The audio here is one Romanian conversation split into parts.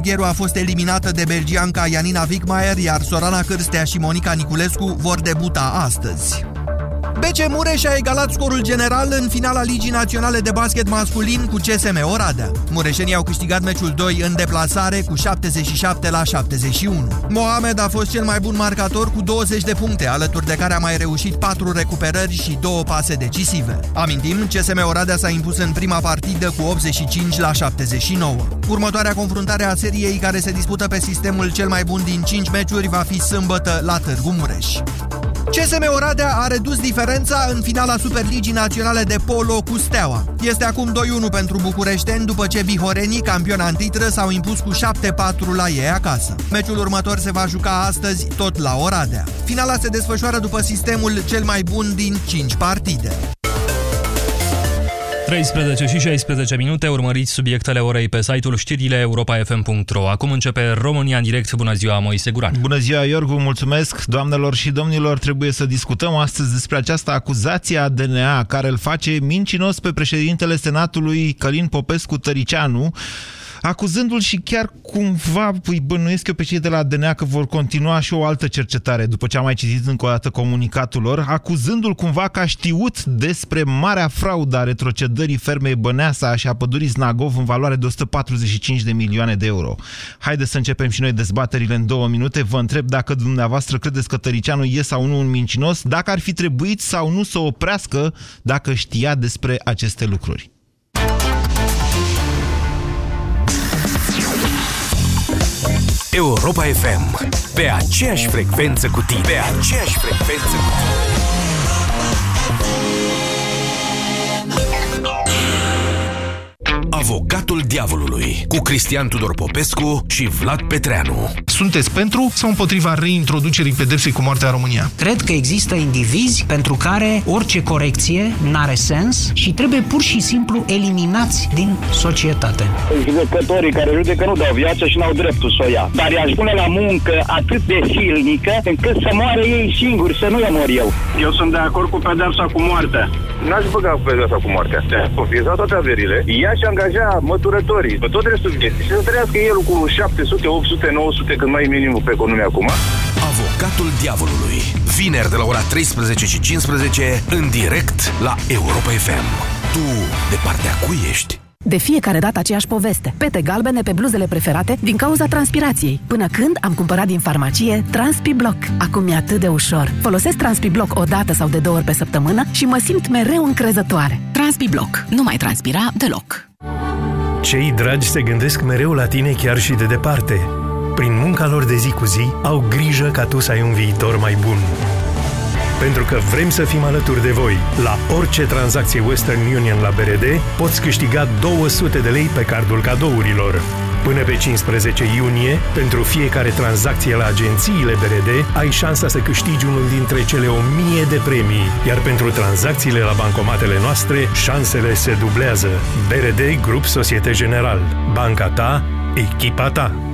Gheru a fost eliminată de belgianca Janina Wigmaier, iar Sorana Cârstea și Monica Niculescu vor debuta astăzi. BC Mureș a egalat scorul general în finala Ligii Naționale de Basket Masculin cu CSM Oradea. Mureșenii au câștigat meciul 2 în deplasare cu 77 la 71. Mohamed a fost cel mai bun marcator cu 20 de puncte, alături de care a mai reușit 4 recuperări și 2 pase decisive. Amintim, CSM Oradea s-a impus în prima partidă cu 85 la 79. Următoarea confruntare a seriei care se dispută pe sistemul cel mai bun din 5 meciuri va fi sâmbătă la Târgu Mureș. CSM Oradea a redus diferența în finala Superligii Naționale de Polo cu Steaua. Este acum 2-1 pentru bucureșteni după ce bihorenii, campiona în titră, s-au impus cu 7-4 la ei acasă. Meciul următor se va juca astăzi tot la Oradea. Finala se desfășoară după sistemul cel mai bun din 5 partide. 13 și 16 minute, urmăriți subiectele orei pe site-ul știrile europa.fm.ro. Acum începe România în direct. Bună ziua, Moise Guran. Bună ziua, Iorgu, mulțumesc. Doamnelor și domnilor, trebuie să discutăm astăzi despre această acuzație a DNA care îl face mincinos pe președintele Senatului Călin Popescu Tăricianu acuzându-l și chiar cumva îi bănuiesc eu pe cei de la DNA că vor continua și o altă cercetare după ce am mai citit încă o dată comunicatul lor, acuzându-l cumva că a știut despre marea fraudă a retrocedării fermei Băneasa și a pădurii Znagov în valoare de 145 de milioane de euro. Haideți să începem și noi dezbaterile în două minute. Vă întreb dacă dumneavoastră credeți că Tăricianu e sau nu un mincinos, dacă ar fi trebuit sau nu să oprească dacă știa despre aceste lucruri. Europa FM. Pe aceeași frecvență cu tine. Pe aceeași frecvență cu tine. Avocatul Diavolului cu Cristian Tudor Popescu și Vlad Petreanu. Sunteți pentru sau împotriva reintroducerii pedepsei cu moartea în România? Cred că există indivizi pentru care orice corecție n-are sens și trebuie pur și simplu eliminați din societate. Judecătorii care judecă nu dau viață și n-au dreptul să o ia. Dar i-aș pune la muncă atât de silnică încât să moară ei singuri, să nu eu mor eu. Eu sunt de acord cu pedepsa cu moartea. N-aș băga cu pedepsa cu moartea. Confisca toate averile. Ea și angaja măturătorii pe tot restul vieții și să trăiască el cu 700, 800, 900 când mai e minimul pe economia acum. Avocatul Diavolului. Vineri de la ora 13 și 15 în direct la Europa FM. Tu de partea cui ești? De fiecare dată aceeași poveste. Pete galbene pe bluzele preferate din cauza transpirației. Până când am cumpărat din farmacie TranspiBlock. Acum e atât de ușor. Folosesc TranspiBlock o dată sau de două ori pe săptămână și mă simt mereu încrezătoare. TranspiBlock. Nu mai transpira deloc. Cei dragi se gândesc mereu la tine chiar și de departe. Prin munca lor de zi cu zi, au grijă ca tu să ai un viitor mai bun. Pentru că vrem să fim alături de voi. La orice tranzacție Western Union la BRD, poți câștiga 200 de lei pe cardul cadourilor. Până pe 15 iunie, pentru fiecare tranzacție la agențiile BRD, ai șansa să câștigi unul dintre cele 1000 de premii, iar pentru tranzacțiile la bancomatele noastre, șansele se dublează. BRD Grup Societe General. Banca ta, echipa ta.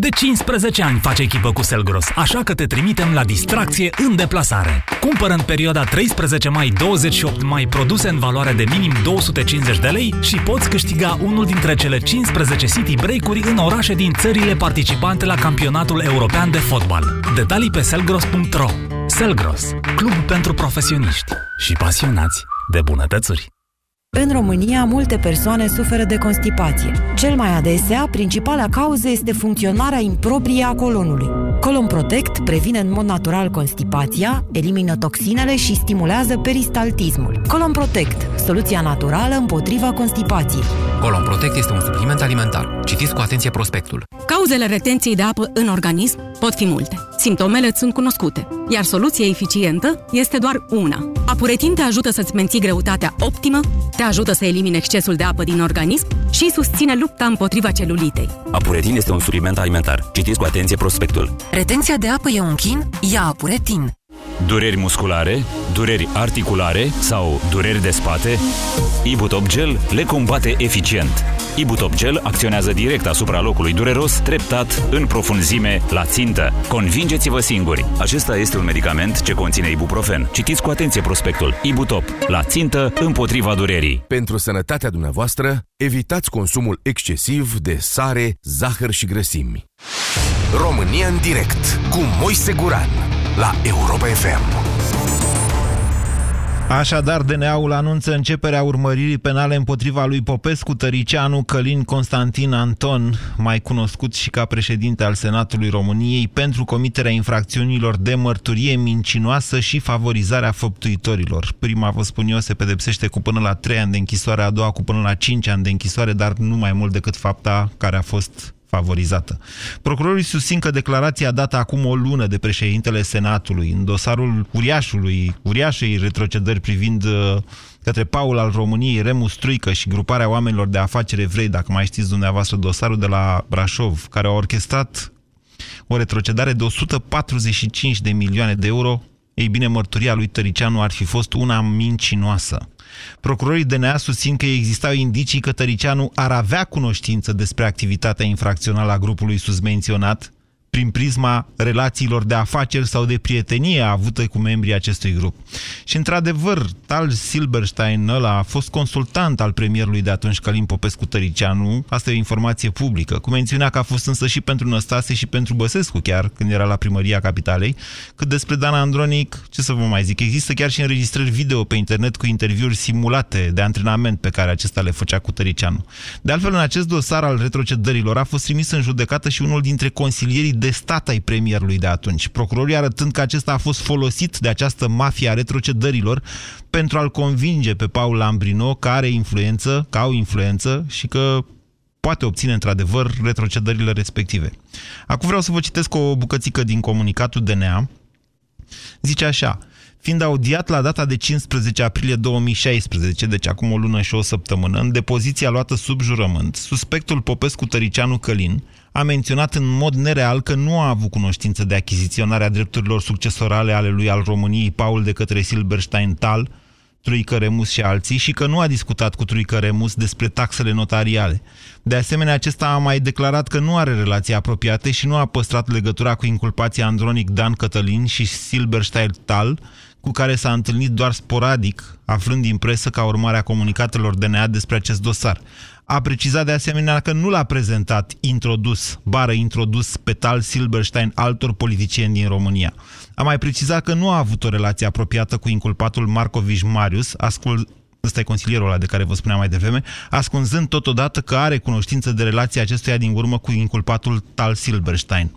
De 15 ani face echipă cu Selgros, așa că te trimitem la distracție în deplasare. Cumpără în perioada 13 mai-28 mai produse în valoare de minim 250 de lei și poți câștiga unul dintre cele 15 city break-uri în orașe din țările participante la campionatul european de fotbal. Detalii pe selgros.ro Selgros, club pentru profesioniști și pasionați de bunătățuri. În România, multe persoane suferă de constipație. Cel mai adesea, principala cauză este funcționarea improprie a colonului. Colon Protect previne în mod natural constipația, elimină toxinele și stimulează peristaltismul. Colon Protect, soluția naturală împotriva constipației. Colon Protect este un supliment alimentar. Citiți cu atenție prospectul. Cauzele retenției de apă în organism pot fi multe. Simptomele sunt cunoscute, iar soluția eficientă este doar una. Apuretin te ajută să-ți menții greutatea optimă, te ajută să elimine excesul de apă din organism și susține lupta împotriva celulitei. Apuretin este un supliment alimentar. Citiți cu atenție prospectul. Retenția de apă e un chin? Ia Apuretin! Dureri musculare, dureri articulare sau dureri de spate? Ibutop Gel le combate eficient. Ibutop Gel acționează direct asupra locului dureros, treptat, în profunzime, la țintă. Convingeți-vă singuri. Acesta este un medicament ce conține ibuprofen. Citiți cu atenție prospectul. Ibutop. La țintă, împotriva durerii. Pentru sănătatea dumneavoastră, evitați consumul excesiv de sare, zahăr și grăsimi. România în direct cu Moise Guran la Europa FM. Așadar, DNA-ul anunță începerea urmăririi penale împotriva lui Popescu Tăricianu Călin Constantin Anton, mai cunoscut și ca președinte al Senatului României, pentru comiterea infracțiunilor de mărturie mincinoasă și favorizarea făptuitorilor. Prima, vă spun eu, se pedepsește cu până la 3 ani de închisoare, a doua cu până la 5 ani de închisoare, dar nu mai mult decât fapta care a fost favorizată. Procurorii susțin că declarația dată acum o lună de președintele Senatului în dosarul uriașului, uriașei retrocedări privind uh, către Paul al României, Remus Truică și gruparea oamenilor de afaceri evrei, dacă mai știți dumneavoastră dosarul de la Brașov, care au orchestrat o retrocedare de 145 de milioane de euro, ei bine, mărturia lui Tăricianu ar fi fost una mincinoasă. Procurorii DNA susțin că existau indicii că Tăricianu ar avea cunoștință despre activitatea infracțională a grupului susmenționat, prin prisma relațiilor de afaceri sau de prietenie avută cu membrii acestui grup. Și într-adevăr, Tal Silberstein ăla a fost consultant al premierului de atunci, Călim Popescu Tăricianu, asta e o informație publică, cu mențiunea că a fost însă și pentru Năstase și pentru Băsescu chiar, când era la primăria capitalei, cât despre Dana Andronic, ce să vă mai zic, există chiar și înregistrări video pe internet cu interviuri simulate de antrenament pe care acesta le făcea cu Tăricianu. De altfel, în acest dosar al retrocedărilor a fost trimis în judecată și unul dintre consilierii de stat ai premierului de atunci. Procurorii arătând că acesta a fost folosit de această mafie a retrocedărilor pentru a-l convinge pe Paul Lambrino că are influență, că au influență și că poate obține într-adevăr retrocedările respective. Acum vreau să vă citesc o bucățică din comunicatul DNA. Zice așa, fiind audiat la data de 15 aprilie 2016, deci acum o lună și o săptămână, în depoziția luată sub jurământ, suspectul Popescu Tăricianu Călin a menționat în mod nereal că nu a avut cunoștință de achiziționarea drepturilor succesorale ale lui al României Paul de către Silberstein Tal, Truică Remus și alții și că nu a discutat cu Truică Remus despre taxele notariale. De asemenea, acesta a mai declarat că nu are relații apropiate și nu a păstrat legătura cu inculpația Andronic Dan Cătălin și Silberstein Tal, cu care s-a întâlnit doar sporadic, aflând din presă ca urmare a comunicatelor DNA despre acest dosar. A precizat de asemenea că nu l-a prezentat introdus, bară introdus pe tal Silberstein altor politicieni din România. A mai precizat că nu a avut o relație apropiată cu inculpatul Marcoviș Marius, ascult, ăsta e consilierul ăla de care vă spuneam mai devreme, ascunzând totodată că are cunoștință de relația acestuia din urmă cu inculpatul tal Silberstein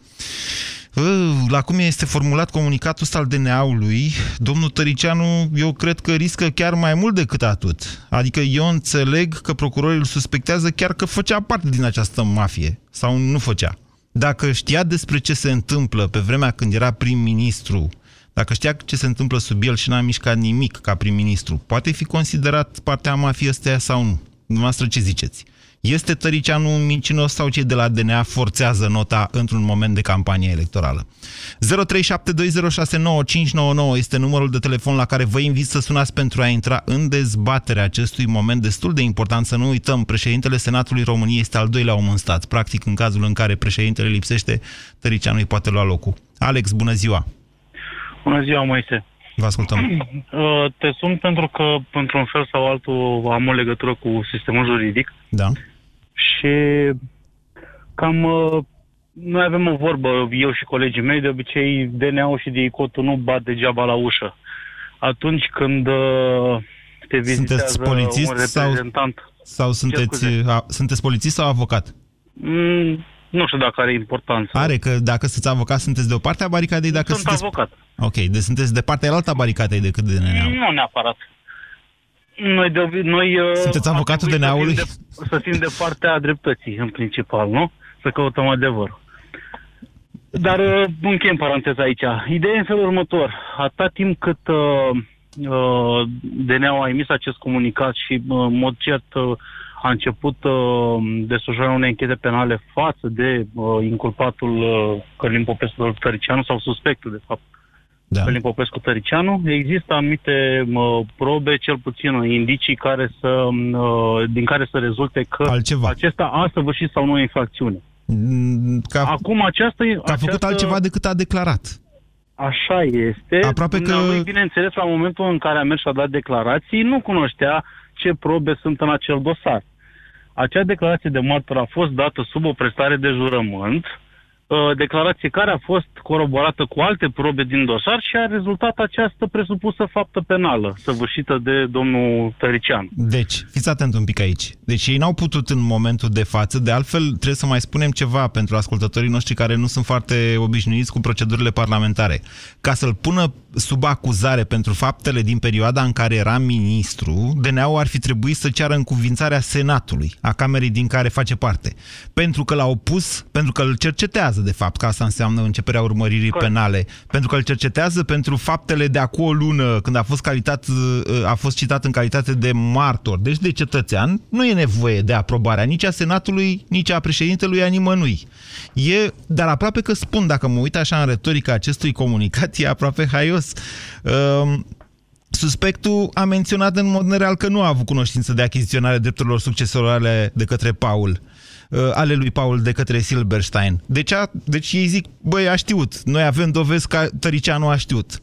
la cum este formulat comunicatul ăsta al DNA-ului, domnul Tăricianu, eu cred că riscă chiar mai mult decât atât. Adică eu înțeleg că procurorii îl suspectează chiar că făcea parte din această mafie, sau nu făcea. Dacă știa despre ce se întâmplă pe vremea când era prim-ministru, dacă știa ce se întâmplă sub el și n-a mișcat nimic ca prim-ministru, poate fi considerat partea mafiei ăsteia sau nu? Dumneavoastră ce ziceți? Este Tăricianu un mincinos sau cei de la DNA forțează nota într-un moment de campanie electorală? 0372069599 este numărul de telefon la care vă invit să sunați pentru a intra în dezbaterea acestui moment destul de important. Să nu uităm, președintele Senatului României este al doilea om în stat. Practic, în cazul în care președintele lipsește, Tăricianu îi poate lua locul. Alex, bună ziua! Bună ziua, Moise! Vă ascultăm. Uh, te sun pentru că, într-un fel sau altul, am o legătură cu sistemul juridic. Da și cam uh, noi avem o vorbă, eu și colegii mei, de obicei DNA-ul și DICOT-ul nu bat degeaba la ușă. Atunci când uh, te vizitează sunteți polițist un reprezentant... Sau, sau sunteți, a, sunteți polițist sau avocat? Mm, nu știu dacă are importanță. Are, că dacă sunteți avocat, sunteți de o parte a baricadei, dacă Sunt sunteți... avocat. Ok, deci sunteți de partea altă a baricadei decât de DNA. Nu neapărat. Noi, de, noi uh, Sunteți avocatul de neaului? Să, să fim de partea dreptății, în principal, nu? Să căutăm adevăr. Dar uh, încheiem paranteza aici. Ideea e în felul următor. Atâta timp cât uh, uh, DNA-ul a emis acest comunicat și, uh, în mod cert, uh, a început uh, desfășurarea unei închete penale față de uh, inculpatul uh, Călin Popescu Tăricianu sau suspectul, de fapt, da. Călin Popescu Tăricianu. Există anumite uh, probe, cel puțin indicii care să, uh, din care să rezulte că Altceva. acesta a săvârșit sau nu o infracțiune. Că a, Acum această... că a făcut altceva decât a declarat. Așa este. Aproape că... Lui, bineînțeles, la momentul în care a mers și a dat declarații, nu cunoștea ce probe sunt în acel dosar. Acea declarație de martor a fost dată sub o prestare de jurământ, Uh, declarație care a fost coroborată cu alte probe din dosar și a rezultat această presupusă faptă penală săvârșită de domnul Tărician. Deci, fiți atent un pic aici. Deci ei n-au putut în momentul de față, de altfel trebuie să mai spunem ceva pentru ascultătorii noștri care nu sunt foarte obișnuiți cu procedurile parlamentare. Ca să-l pună sub acuzare pentru faptele din perioada în care era ministru, DNA-ul ar fi trebuit să ceară încuvințarea Senatului, a Camerei din care face parte. Pentru că l-au pus, pentru că îl cercetează de fapt, că asta înseamnă începerea urmăririi Corect. penale, pentru că îl cercetează pentru faptele de acum o lună, când a fost, calitat, uh, a fost citat în calitate de martor, deci de cetățean, nu e nevoie de aprobarea nici a Senatului, nici a președintelui, a nimănui. E, dar aproape că spun, dacă mă uit așa în retorica acestui comunicat, e aproape haios. Uh, Suspectul a menționat în mod nereal că nu a avut cunoștință de achiziționare drepturilor succesorale de către Paul. Uh, ale lui Paul de către Silberstein. Deci, a, deci ei zic, băi, a știut. Noi avem dovezi că Tăricianu a știut.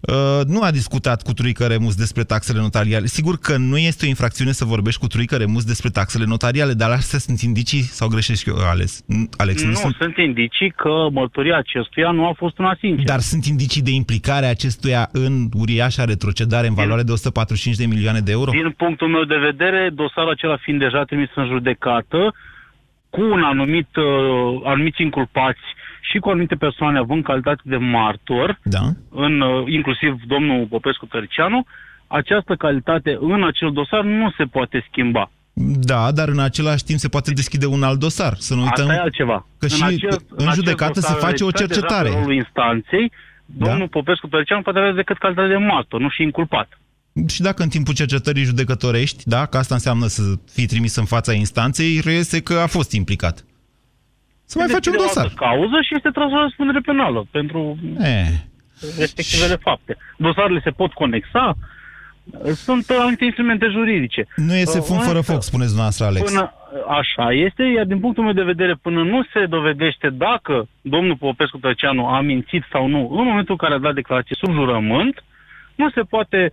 Uh, nu a discutat cu Truică Remus despre taxele notariale. Sigur că nu este o infracțiune să vorbești cu Truică Remus despre taxele notariale, dar astea sunt indicii sau greșești eu, Alex? Alex nu, nu sunt... sunt indicii că mărturia acestuia nu a fost una sinceră. Dar sunt indicii de implicare a acestuia în uriașa retrocedare în valoare de 145 de milioane de euro? Din punctul meu de vedere, dosarul acela fiind deja trimis în judecată, cu un anumit, uh, anumiți inculpați și cu anumite persoane având calitate de martor, da. în, uh, inclusiv domnul Popescu Tăricianu, această calitate în acel dosar nu se poate schimba. Da, dar în același timp se poate deschide un alt dosar. Să nu uităm Asta e altceva. că și în, acest, în judecată se face o cercetare. În instanței, domnul da? Popescu Tăricianu poate avea decât calitate de martor, nu și inculpat și dacă în timpul cercetării judecătorești, da, că asta înseamnă să fii trimis în fața instanței, reiese că a fost implicat. Să mai faci un dosar. cauză și este tras la răspundere penală pentru e. respectivele fapte. Dosarele se pot conexa, sunt anumite instrumente juridice. Nu este fum fără foc, spuneți dumneavoastră, Alex. Până, așa este, iar din punctul meu de vedere, până nu se dovedește dacă domnul Popescu Tăceanu a mințit sau nu, în momentul în care a dat declarație sub jurământ, nu se poate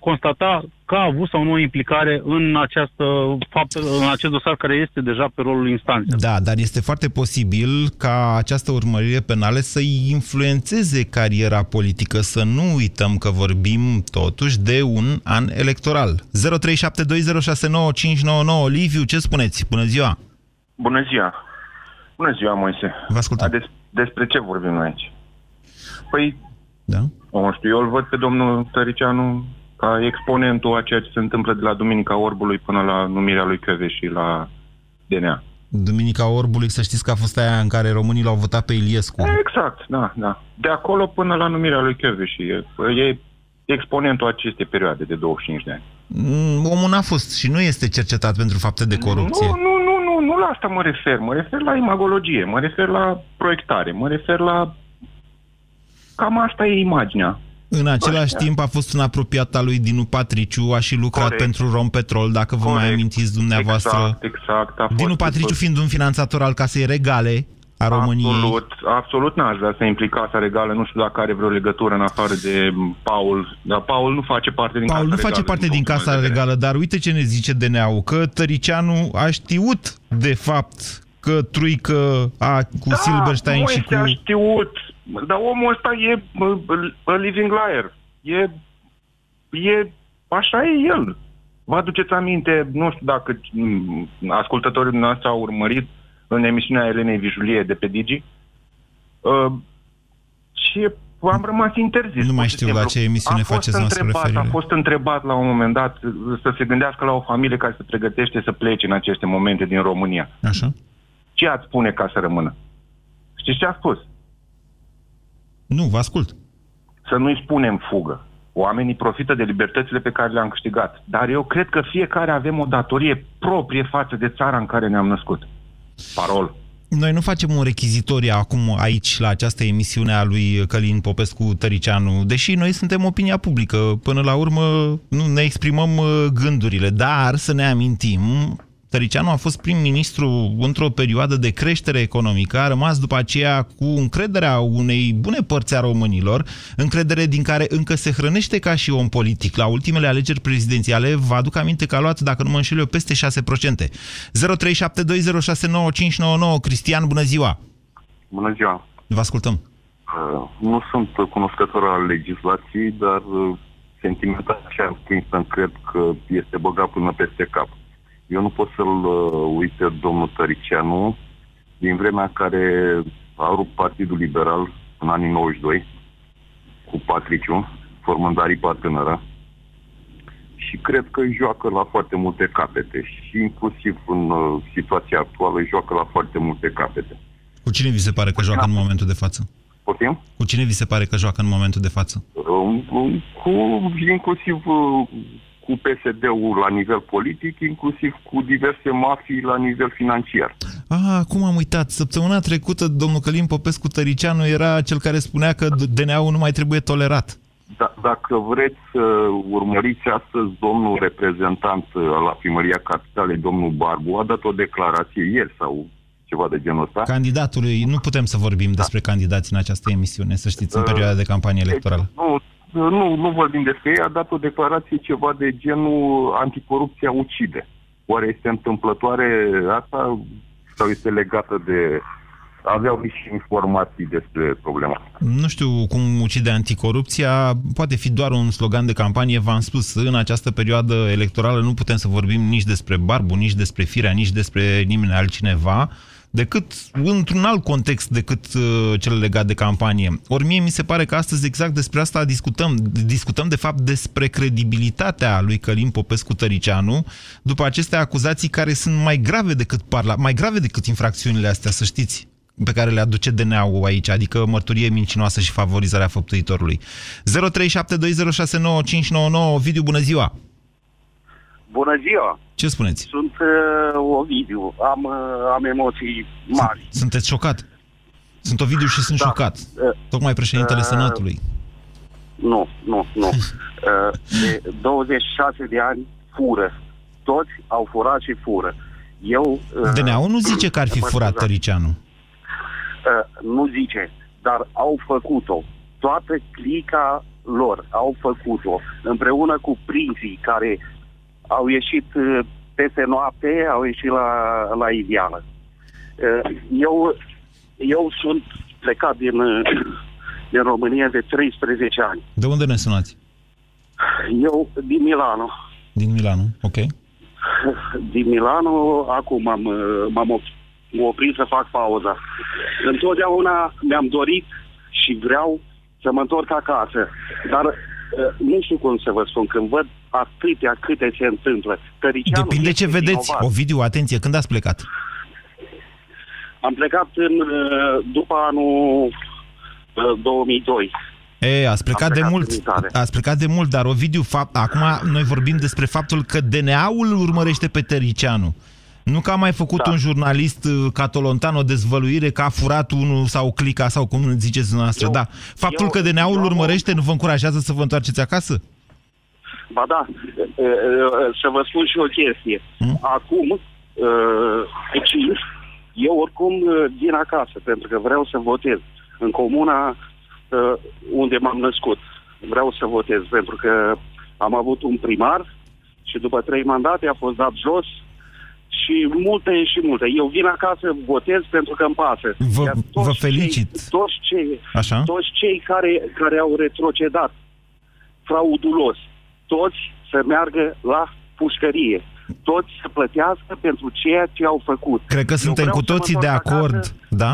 constata că a avut sau nu o implicare în, această fapt, în acest dosar care este deja pe rolul instanței. Da, dar este foarte posibil ca această urmărire penală să influențeze cariera politică, să nu uităm că vorbim totuși de un an electoral. 0372069599 Liviu, ce spuneți? Bună ziua! Bună ziua! Bună ziua, Moise! Vă ascultăm. Des, despre ce vorbim noi aici? Păi, da? Nu știu, eu îl văd pe domnul Tăricianu ca exponentul a ceea ce se întâmplă de la Duminica Orbului până la numirea lui Căve și la DNA. Duminica Orbului, să știți că a fost aia în care românii l-au votat pe Iliescu. Exact, da, da. De acolo până la numirea lui Căve și e, e exponentul acestei perioade de 25 de ani. Mm, omul n-a fost și nu este cercetat pentru fapte de corupție. Nu, nu, nu, nu, nu la asta mă refer. Mă refer la imagologie, mă refer la proiectare, mă refer la Cam asta e imaginea. În același Așa. timp a fost un apropiat al lui Dinu Patriciu, a și lucrat Corect. pentru Rompetrol, dacă vă Corect. mai amintiți dumneavoastră. Exact, exact. A Dinu Patriciu fiind un finanțator al Casei Regale a României. Absolut, absolut n-aș vrea să implic Casa Regală, nu știu dacă are vreo legătură în afară de Paul, dar Paul nu face parte din Paul Casa nu face parte din Casa Regală, dar uite ce ne zice DNA-ul, că Tăricianu a știut de fapt că Truică a, cu da, Silberstein și cu... a știut, dar omul ăsta e a living liar. E, e, așa e el. Vă aduceți aminte, nu știu dacă ascultătorii noastre au urmărit în emisiunea Elenei Vijulie de pe Digi, uh, și am rămas interzis. Nu mai știu la ce emisiune a faceți noastră referire. A fost întrebat la un moment dat să se gândească la o familie care se pregătește să plece în aceste momente din România. Așa. Ce ați spune ca să rămână? Știți ce a spus? Nu, vă ascult. Să nu-i spunem fugă. Oamenii profită de libertățile pe care le-am câștigat. Dar eu cred că fiecare avem o datorie proprie față de țara în care ne-am născut. Parol. Noi nu facem un rechizitoriu acum aici, la această emisiune a lui Călin Popescu Tăricianu, deși noi suntem opinia publică. Până la urmă nu ne exprimăm uh, gândurile, dar să ne amintim Tăricianu a fost prim-ministru într-o perioadă de creștere economică, a rămas după aceea cu încrederea unei bune părți a românilor, încredere din care încă se hrănește ca și om politic. La ultimele alegeri prezidențiale, vă aduc aminte că a luat, dacă nu mă înșel eu, peste 6%. 0372069599. Cristian, bună ziua! Bună ziua! Vă ascultăm! Uh, nu sunt cunoscător al legislației, dar uh, sentimental așa am să cred că este băgat până peste cap. Eu nu pot să-l uh, uit pe domnul Tăricianu din vremea care a rupt Partidul Liberal în anii 92 cu Patriciu, formând aripa tânără și cred că joacă la foarte multe capete și inclusiv în uh, situația actuală joacă la foarte multe capete. Cu cine vi se pare că joacă în momentul de față? Poftim? Cu cine vi se pare că joacă în momentul de față? Uh, cu inclusiv uh, cu PSD-ul la nivel politic, inclusiv cu diverse mafii la nivel financiar. Ah, acum am uitat. Săptămâna trecută, domnul Călim Popescu Tăricianu era cel care spunea că DNA-ul nu mai trebuie tolerat. Da, dacă vreți să urmăriți astăzi domnul reprezentant uh, la Primăria Capitalei, domnul Barbu, a dat o declarație ieri sau ceva de genul ăsta. Candidatului, nu putem să vorbim da. despre candidați în această emisiune, să știți, în uh, perioada de campanie electorală. Nu, nu, nu vorbim despre ei, a dat o declarație ceva de genul anticorupția ucide. Oare este întâmplătoare asta sau este legată de... Aveau și informații despre problema Nu știu cum ucide anticorupția, poate fi doar un slogan de campanie. V-am spus, în această perioadă electorală nu putem să vorbim nici despre Barbu, nici despre Firea, nici despre nimeni altcineva decât într-un alt context decât uh, cel legat de campanie. Ori mie mi se pare că astăzi exact despre asta discutăm. Discutăm de fapt despre credibilitatea lui Călim Popescu Tăricianu după aceste acuzații care sunt mai grave decât parla, mai grave decât infracțiunile astea, să știți pe care le aduce DNA-ul aici, adică mărturie mincinoasă și favorizarea făptuitorului. 0372069599 Ovidiu, bună ziua! Bună ziua! Ce spuneți? Sunt uh, Ovidiu, am, uh, am emoții mari. Sunteți șocat? Sunt Ovidiu și sunt da. șocat. Uh, Tocmai președintele uh, Senatului. Nu, nu, nu. uh, de 26 de ani fură. Toți au furat și fură. Eu... Uh, DNA-ul nu zice că ar fi furat Tăricianu. Uh, nu zice, dar au făcut-o. Toată clica lor au făcut-o împreună cu prinții care au ieșit uh, peste noapte, au ieșit la, la Iviană. Uh, eu, eu sunt plecat din, uh, din România de 13 ani. De unde ne sunați? Eu din Milano. Din Milano, ok. Din Milano, acum m-am, m-am oprit să fac pauza. Întotdeauna mi-am dorit și vreau să mă întorc acasă. Dar Uh, nu știu cum să vă spun, când văd atâtea câte se întâmplă. Tăricianu Depinde ce vedeți. Vinovat. Ovidiu, atenție, când ați plecat? Am plecat în, uh, după anul 2002. Uh, e, ați plecat, plecat de mult, ați plecat de mult, dar Ovidiu, fapt, acum noi vorbim despre faptul că DNA-ul urmărește pe Tăricianu. Nu că a mai făcut da. un jurnalist uh, catolontan o dezvăluire că a furat unul sau clica sau cum ziceți dumneavoastră, eu, da. Faptul eu, că DNA-ul urmărește nu vă încurajează să vă întoarceți acasă? Ba da, să vă spun și o chestie. Hmm? Acum, deci, eu oricum din acasă, pentru că vreau să votez în comuna unde m-am născut. Vreau să votez, pentru că am avut un primar și după trei mandate a fost dat jos și multe și multe. Eu vin acasă, votez pentru că îmi pasă. Vă, vă felicit. Cei, toți cei, Așa? toți cei care, care au retrocedat fraudulos, toți să meargă la pușcărie. Toți să plătească pentru ceea ce au făcut. Cred că suntem cu toții de acord, acasă, da?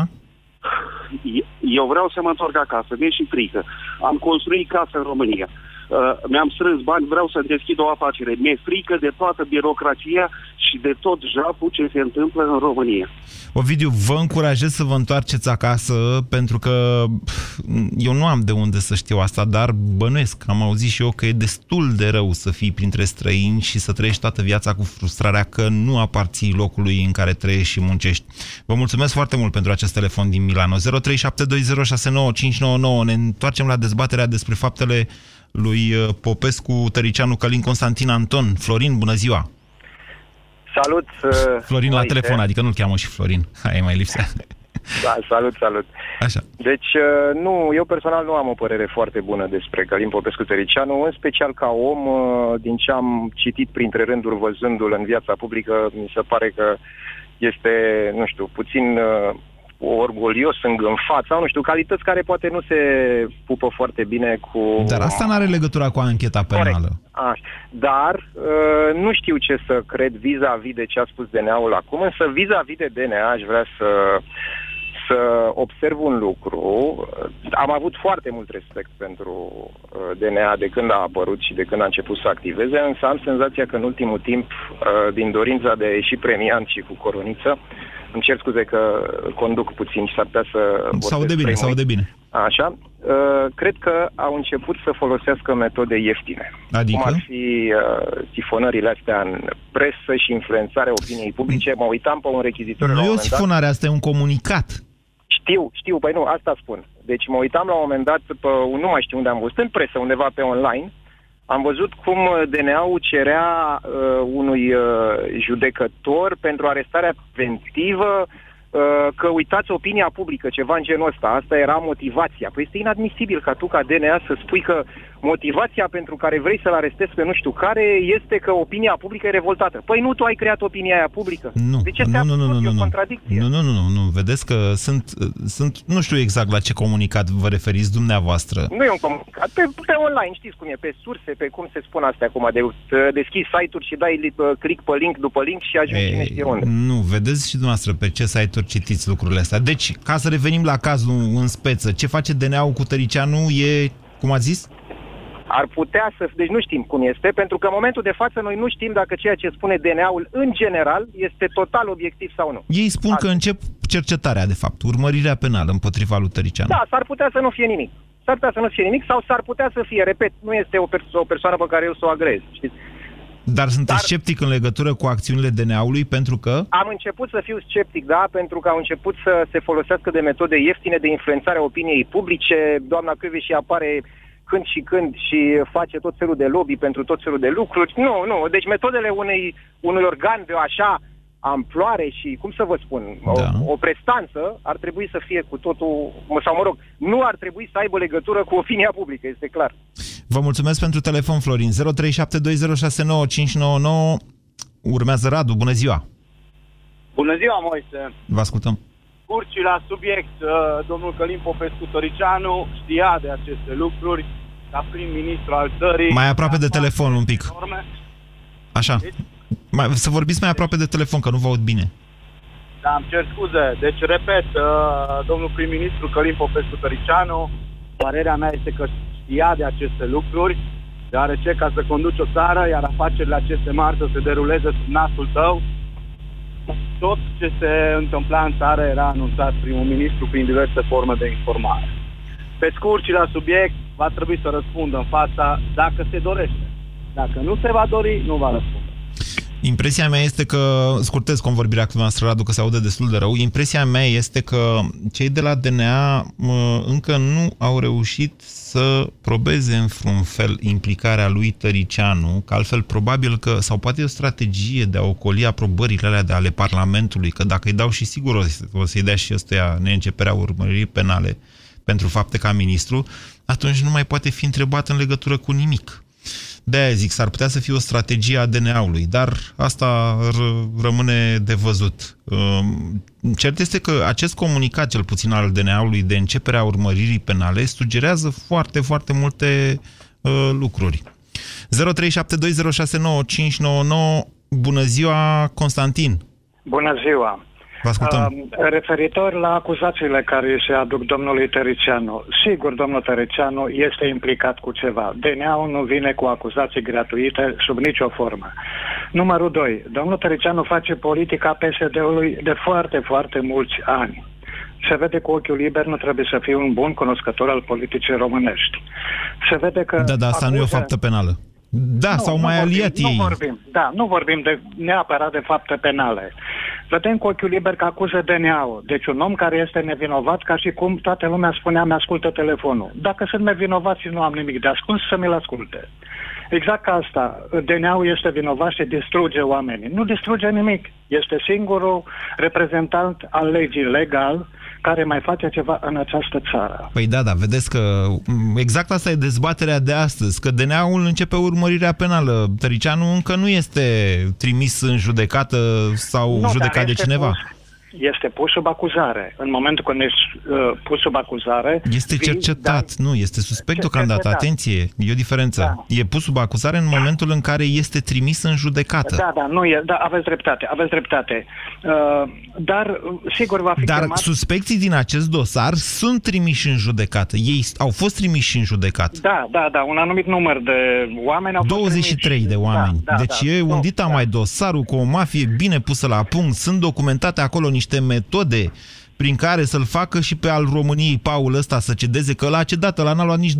Eu vreau să mă întorc acasă, mi-e și frică. Am construit casă în România uh, mi-am strâns bani, vreau să deschid o afacere. Mi-e frică de toată birocrația și de tot japul ce se întâmplă în România. Ovidiu, vă încurajez să vă întoarceți acasă, pentru că eu nu am de unde să știu asta, dar bănuiesc, am auzit și eu că e destul de rău să fii printre străini și să trăiești toată viața cu frustrarea că nu aparții locului în care trăiești și muncești. Vă mulțumesc foarte mult pentru acest telefon din Milano. 0372069599. Ne întoarcem la dezbaterea despre faptele lui uh, Popescu, Tăricianu, Călin, Constantin, Anton. Florin, bună ziua! Salut! Uh, Florin la telefon, adică nu-l cheamă și Florin. Hai, mai lipsea. Da, salut, salut. Așa. Deci, uh, nu, eu personal nu am o părere foarte bună despre Călin Popescu Tăricianu, în special ca om, din ce am citit printre rânduri văzându-l în viața publică, mi se pare că este, nu știu, puțin orgolios în, în fața, nu știu, calități care poate nu se pupă foarte bine cu... Dar asta nu are legătura cu ancheta penală. Așa. Dar uh, nu știu ce să cred vis-a-vis de ce a spus DNA-ul acum, însă vis-a-vis de DNA aș vrea să să observ un lucru. Am avut foarte mult respect pentru uh, DNA de când a apărut și de când a început să activeze, însă am senzația că în ultimul timp, uh, din dorința de a ieși premiant și cu coroniță, îmi cer scuze că conduc puțin și s-ar putea să... Sau de bine, sau de bine. Așa. Uh, cred că au început să folosească metode ieftine. Adică? Cum ar fi uh, sifonările astea în presă și influențarea opiniei publice. Mă uitam pe un rechizitor Nu la e un o moment dat. sifonare, asta e un comunicat. Știu, știu, păi nu, asta spun. Deci mă uitam la un moment dat pe, nu mai știu unde am văzut, în presă, undeva pe online, am văzut cum uh, DNA-ul cerea uh, unui uh, judecător pentru arestarea preventivă uh, că uitați opinia publică, ceva în genul ăsta. Asta era motivația. Păi este inadmisibil ca tu, ca DNA, să spui că motivația pentru care vrei să-l arestezi pe nu știu care este că opinia publică e revoltată. Păi nu tu ai creat opinia aia publică. Nu, de ce nu, te nu, nu, nu, nu, nu. contradicție? Nu, nu, nu, nu, nu. Vedeți că sunt, sunt, nu știu exact la ce comunicat vă referiți dumneavoastră. Nu e un comunicat. Pe, pe online, știți cum e, pe surse, pe cum se spun astea acum, de să deschizi site-uri și dai uh, click pe link după link și ajungi cine știe unde. Nu, vedeți și dumneavoastră pe ce site-uri citiți lucrurile astea. Deci, ca să revenim la cazul în speță, ce face DNA-ul cu Tăricianu e, cum a zis? Ar putea să... Deci nu știm cum este, pentru că în momentul de față noi nu știm dacă ceea ce spune DNA-ul în general este total obiectiv sau nu. Ei spun că încep cercetarea, de fapt, urmărirea penală împotriva lui Tăricianu. Da, s-ar putea să nu fie nimic. S-ar putea să nu fie nimic sau s-ar putea să fie, repet, nu este o, perso- o persoană pe care eu să o agrez, știți? Dar sunteți sceptic în legătură cu acțiunile DNA-ului pentru că... Am început să fiu sceptic, da, pentru că au început să se folosească de metode ieftine de influențare a opiniei publice. Doamna și apare când și când și face tot felul de lobby pentru tot felul de lucruri. Nu, nu. Deci metodele unei, unui organ de așa amploare și, cum să vă spun, Da. o, o prestanță ar trebui să fie cu totul, sau mă rog, nu ar trebui să aibă legătură cu opinia publică, este clar. Vă mulțumesc pentru telefon, Florin. 0372069599. Urmează Radu. Bună ziua! Bună ziua, Moise! Vă ascultăm. Curci la subiect, uh, domnul Călim Popescu Toricianu știa de aceste lucruri ca prim-ministru al țării. Mai aproape de telefon un pic. Norme. Așa. Mai, să vorbiți mai aproape de telefon, că nu vă aud bine. Da, îmi cer scuze. Deci, repet, uh, domnul prim-ministru Călim Popescu Tăricianu, părerea mea este că știa de aceste lucruri, deoarece ca să conduci o țară, iar afacerile aceste mari să se deruleze sub nasul tău, tot ce se întâmpla în țară era anunțat primul ministru prin diverse forme de informare. Pe scurt și la subiect, va trebui să răspundă în fața dacă se dorește. Dacă nu se va dori, nu va răspunde. Impresia mea este că, scurtez convorbirea cu noastră, Radu, că se aude destul de rău, impresia mea este că cei de la DNA mă, încă nu au reușit să probeze în vreun fel implicarea lui Tăricianu, că altfel probabil că, sau poate e o strategie de a ocoli aprobările alea de ale Parlamentului, că dacă îi dau și sigur o, să- o să-i dea și ăstuia neînceperea urmăririi penale pentru fapte ca ministru, atunci nu mai poate fi întrebat în legătură cu nimic. De-aia zic, s-ar putea să fie o strategie a DNA-ului, dar asta r- rămâne de văzut. Um, Cert este că acest comunicat, cel puțin al DNA-ului, de începerea urmăririi penale, sugerează foarte, foarte multe uh, lucruri. 0372069599 Bună ziua, Constantin! Bună ziua! Vă ascultăm. Uh, referitor la acuzațiile care se aduc domnului Tăricianu, sigur, domnul Tăricianu este implicat cu ceva. DNA-ul nu vine cu acuzații gratuite sub nicio formă. Numărul 2. Domnul Tăricianu face politica PSD-ului de foarte, foarte mulți ani. Se vede cu ochiul liber, nu trebuie să fie un bun cunoscător al politicii românești. Se vede că... Da, da, asta acuze... nu e o faptă penală. Da, nu, s-au mai nu aliat vorbim, ei. Nu vorbim, da, nu vorbim de, neapărat de fapte penale. Vedem cu ochiul liber că acuză DNA-ul. Deci un om care este nevinovat, ca și cum toată lumea spunea, mi-ascultă telefonul. Dacă sunt nevinovat și nu am nimic de ascuns, să mi-l asculte. Exact ca asta. DNA-ul este vinovat și distruge oamenii. Nu distruge nimic. Este singurul reprezentant al legii legal care mai face ceva în această țară. Păi da, da, vedeți că m, exact asta e dezbaterea de astăzi, că DNA-ul începe urmărirea penală. Tăricianu încă nu este trimis în judecată sau Nu, judecat dar de este cineva. Pus, este pus sub acuzare. În momentul când ești uh, pus sub acuzare... Este vii, cercetat, nu, este suspect Ce- deocamdată. cercetat. Atenție, e o diferență. Da. E pus sub acuzare în momentul în care este trimis în judecată. Da, da, nu e, da, aveți dreptate, aveți dreptate. Uh, dar, uh, sigur, va fi Dar chemat... suspecții din acest dosar sunt trimiși în judecată. Ei au fost trimiși în judecată. Da, da, da, un anumit număr de oameni au fost 23 de trimiși. oameni. Da, da, deci da. e undita mai dosarul cu o mafie bine pusă la punct. Sunt documentate acolo niște metode prin care să-l facă și pe al României Paul ăsta să cedeze, că la cedat ăla n-a luat nici 20%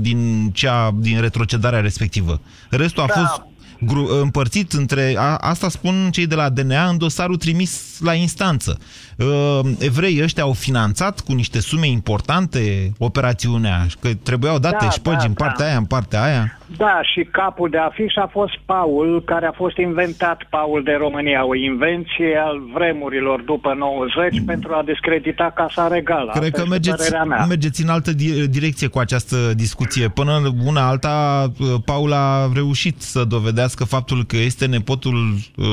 din, cea, din retrocedarea respectivă. Restul a Da. fost gru- împărțit între, a, asta spun cei de la DNA, în dosarul trimis la instanță. Uh, evreii ăștia au finanțat cu niște sume importante operațiunea, că trebuiau date Da, șpăgi da, în partea da. aia, în partea aia. Da, și capul de afiș a fost Paul, care a fost inventat, Paul de România, o invenție al vremurilor după 90 pentru a discredita Casa Regală. Cred Asta că este mergeți, părerea mea. mergeți în altă di- direcție cu această discuție. Până una alta, uh, Paul a reușit să dovedească faptul că este nepotul uh,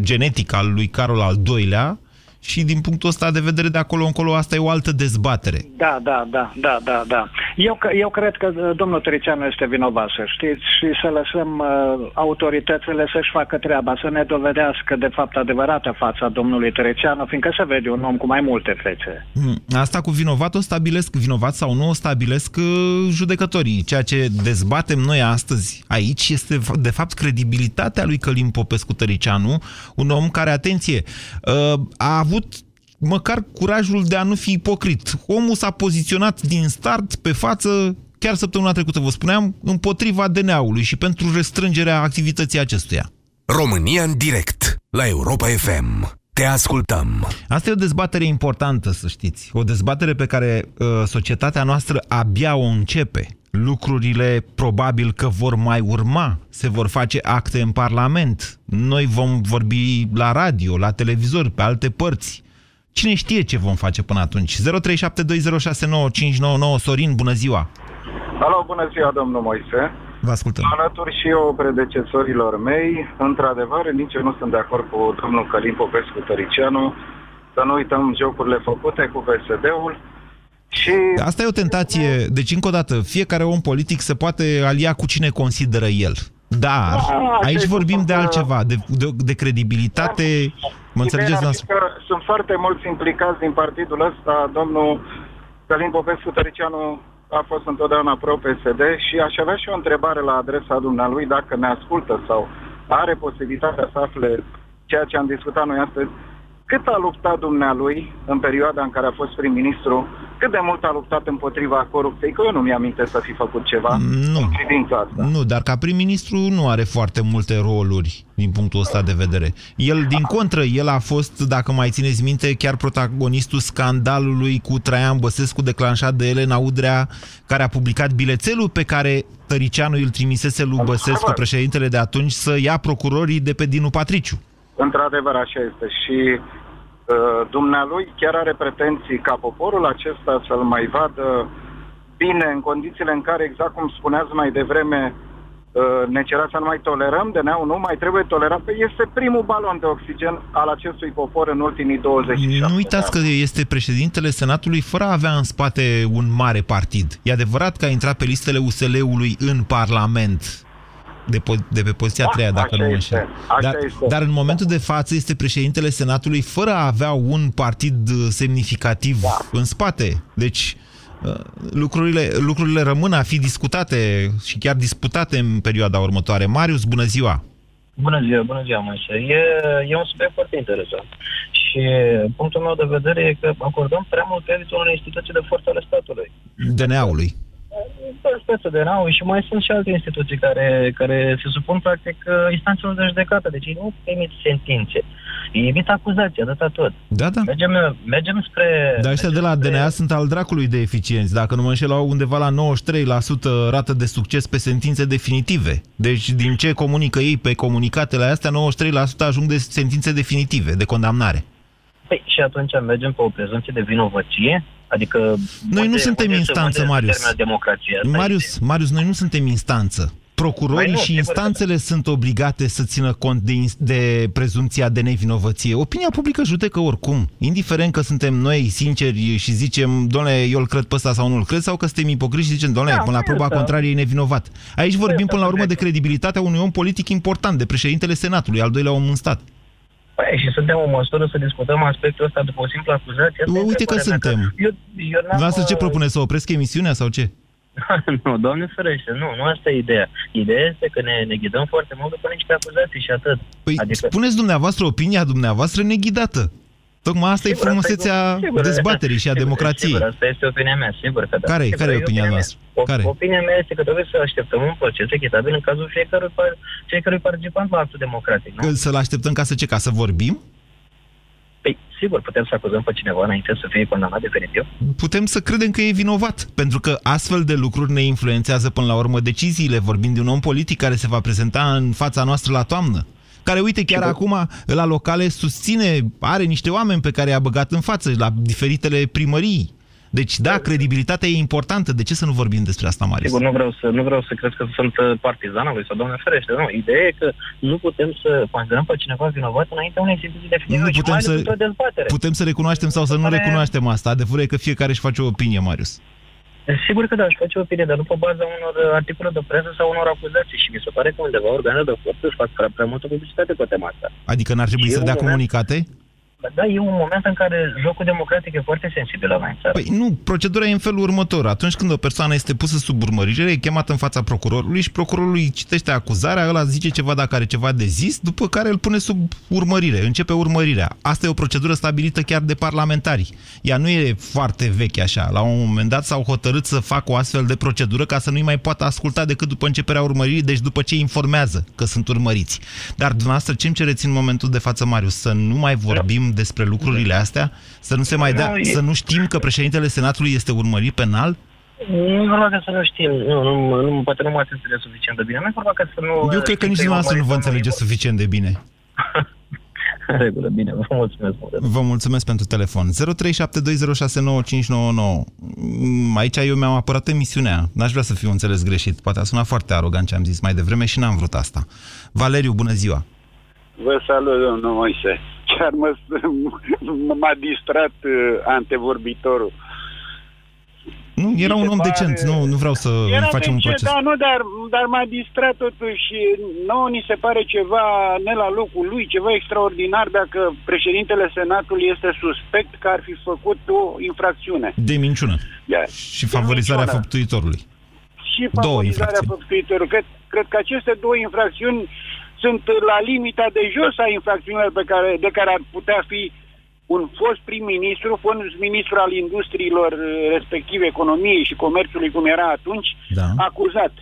genetic al lui Carol al II-lea și din punctul ăsta de vedere de acolo încolo asta e o altă dezbatere. Da, da, da, da, da, da. Eu, că- eu cred că uh, domnul Tricianu este vinovat, să știți, și să lăsăm uh, autoritățile să-și facă treaba, să ne dovedească de fapt adevărata fața domnului Tricianu, fiindcă se vede un om cu mai multe fețe. Hmm, Asta cu vinovat o stabilesc, vinovat sau nu o stabilesc uh, judecătorii. Ceea ce dezbatem noi astăzi aici este de fapt credibilitatea lui Călim Popescu Tăricianu, un om care, atenție, uh, a avut măcar curajul de a nu fi ipocrit. Omul s-a poziționat din start pe față, chiar săptămâna trecută vă spuneam, împotriva DNA-ului și pentru restrângerea activității acestuia. România în direct la Europa FM. Te ascultăm. Asta e o dezbatere importantă, să știți. O dezbatere pe care uh, societatea noastră abia o începe. Lucrurile probabil că vor mai urma, se vor face acte în Parlament. Noi vom vorbi la radio, la televizor, pe alte părți. Cine știe ce vom face până atunci? 0372069599 Sorin, bună ziua! Alo, bună ziua, domnul Moise. Vă ascultăm. Alături și eu predecesorilor mei, într-adevăr, nici eu nu sunt de acord cu domnul Călim Popescu Tăricianu, să nu uităm jocurile făcute cu PSD-ul și... Asta e o tentație. Deci, încă o dată, fiecare om politic se poate alia cu cine consideră el. Dar Da, aici asta e vorbim de faptul că- altceva, de, de, de credibilitate. Mă înțelegeți? Ideea ar noastră? fi că sunt foarte mulți implicați din partidul ăsta. Domnul Călim Popescu Tăricianu a fost întotdeauna pro-PSD și aș avea și o întrebare la adresa dumnealui dacă ne ascultă sau are posibilitatea să afle ceea ce am discutat noi astăzi. Cât a luptat dumnealui în perioada în care a fost prim-ministru? Cât de mult a luptat împotriva corupției? Că eu nu mi-aminte să fi făcut ceva Nu. în privința asta. Nu, dar ca prim-ministru nu are foarte multe roluri din punctul ăsta de vedere. El, din contră, el a fost, dacă mai țineți minte, chiar protagonistul scandalului cu Traian Băsescu declanșat de Elena Udrea, care a publicat bilețelul pe care Tăricianu îl trimisese lui Băsescu, președintele de atunci, să ia procurorii de pe Dinu Patriciu. Într-adevăr, așa este. Și uh, dumnealui chiar are pretenții ca poporul acesta să-l mai vadă bine în condițiile în care, exact cum spuneați mai devreme, uh, ne cerea să nu mai tolerăm DNA-ul, nu mai trebuie tolerat. Păi este primul balon de oxigen al acestui popor în ultimii 27 Nu uitați că este președintele Senatului fără a avea în spate un mare partid. E adevărat că a intrat pe listele USL-ului în Parlament de, po- de pe poziția Da, a treia, dacă așa nu mă este, înșel. așa Dar, este. dar în momentul de față este președintele Senatului fără a avea un partid uh, semnificativ Da. în spate. Deci uh, lucrurile, lucrurile rămân a fi discutate și chiar disputate în perioada următoare. Marius, bună ziua! Bună ziua, bună ziua, Moise. E, e un subiect foarte interesant. Și punctul meu de vedere e că acordăm prea mult credit unor instituții de forță ale statului. DNA-ului. Speță de NAU și mai sunt și alte instituții care, care se supun practic instanțelor de judecată. Deci ei nu emit sentințe. Ei emit acuzații, atâta tot. Da, da. Mergem, mergem spre... Dar ăștia de la DNA sunt al dracului de eficienți. Dacă nu mă înșel, au undeva la 93% rată de succes pe sentințe definitive. Deci din ce comunică ei pe comunicatele astea, 93% ajung de sentințe definitive, de condamnare. Păi, și atunci mergem pe o prezumție de vinovăție? Adică... Noi nu suntem unde, instanță, unde Marius. democrația? Asta Marius, este. Marius, noi nu suntem instanță. Procurorii Păi nu, și sigur că instanțele sunt obligate să țină cont de, ins- de prezumția de nevinovăție. Opinia publică judecă oricum, indiferent că suntem noi sinceri și zicem, domnule, eu îl cred pe ăsta sau nu îl cred, sau că suntem ipocriți și zicem, domnule, Da, până la păi proba asta- contrarie e nevinovat. Aici vorbim asta până la urmă de perfect. credibilitatea unui om politic important, de președintele Senatului, al doilea om în stat. Păi, și suntem în măsură să discutăm aspectul ăsta după o simplă acuzație? Asta e Uite că întrebarea mea, suntem. Eu, eu n-am, Dumneavoastră ce uh, propune, să opresc emisiunea sau ce? nu, doamne ferește, nu, nu asta e ideea. Ideea este că ne, ne ghidăm foarte mult după niște acuzații și atât. Păi adică, spuneți dumneavoastră opinia dumneavoastră neghidată. Tocmai asta Sigur, e frumusețea asta e- sigur, dezbaterii și a sigur, democrației. Sigur, asta este opinia mea, sigur că da. Care, Sigur, care e opinia mea. noastră? O, Care? Opinia mea este că trebuie să așteptăm un proces echitabil în cazul fiecărui, par- fiecărui participant la actul democratic. Nu? Că Să-l așteptăm ca să ce? Ca să vorbim? Păi, sigur, putem să acuzăm pe cineva înainte să fie condamnat definitiv. Putem să credem că e vinovat, pentru că astfel de lucruri ne influențează până la urmă deciziile. Vorbim de un om politic care se va prezenta în fața noastră la toamnă. Care, uite, chiar acum, la locale, susține, are niște oameni pe care i-a băgat în față, la diferitele primării. Deci, da, credibilitatea e importantă. De ce să nu vorbim despre asta, Marius? Sigur, nu vreau să, nu vreau să cred că sunt uh, partizan al lui sau doamne ferește. Nu, ideea e că nu putem să considerăm pe cineva vinovat înainte unei sentințe definitive Nu și putem mai ales să- într-o dezbatere. Putem să recunoaștem sau să nu Pare- recunoaștem asta. Adevărul e că fiecare își face o opinie, Marius. Sigur că da, își face opinie, dar nu pe baza unor uh, articole de presă sau unor acuzații. Și mi se pare că undeva organele de forță își fac prea, prea multă publicitate pe tema asta. Adică n-ar trebui E să un dea moment- comunicate? Dar da, e un moment în care jocul democratic e foarte sensibil la noi în țară. Păi nu, procedura e în felul următor. Atunci când o persoană este pusă sub urmărire, e chemată în fața procurorului și procurorul îi citește acuzarea, ăla zice ceva dacă are ceva de zis, după care îl pune sub urmărire, începe urmărirea. Asta e o procedură stabilită chiar de parlamentari. Ea nu e foarte veche așa. La un moment dat s-au hotărât să facă o astfel de procedură ca să nu-i mai poată asculta decât după începerea urmăririi, deci după ce informează că sunt urmăriți. Dar dumneavoastră ce-mi cereți în momentul de față, Marius? Să nu mai vorbim despre lucrurile astea? Să nu se mai dea, Nu, e- să nu știm că președintele Senatului este urmărit penal? Nu vorba că să nu știm, nu, nu, nu, poate nu m-ați înțeles suficient de bine. Nu e vorba că să nu... Eu cred că nici dumneavoastră nu vă înțelegeți suficient de bine. În regulă, bine, vă mulțumesc mult. Vă mulțumesc pentru telefon. 0372069599. Mm, Aici eu mi-am apărat emisiunea. N-aș vrea să fiu înțeles greșit. Poate a sunat foarte arogant ce am zis mai devreme și n-am vrut asta. Valeriu, bună ziua! Vă salut, domnul Moise. Chiar mă, m-a distrat uh, antevorbitorul. Nu, era Mi se un om pare- decent. Nu, nu vreau să Era facem un decent, proces. Da, nu, dar, dar m-a distrat totuși. Nouă ni se pare ceva ne la locul lui, ceva extraordinar dacă președintele Senatului este suspect că ar fi făcut o infracțiune. De minciună. Ia, Și favorizarea minciună. făptuitorului. și Două favorizarea infracțiuni. făptuitorului. Cred, cred că aceste două infracțiuni sunt la limita de jos a infracțiunilor pe care, de care ar putea fi un fost prim-ministru, fost ministru al industriilor, eh, respectiv economiei și comerțului, cum era atunci, da. acuzat.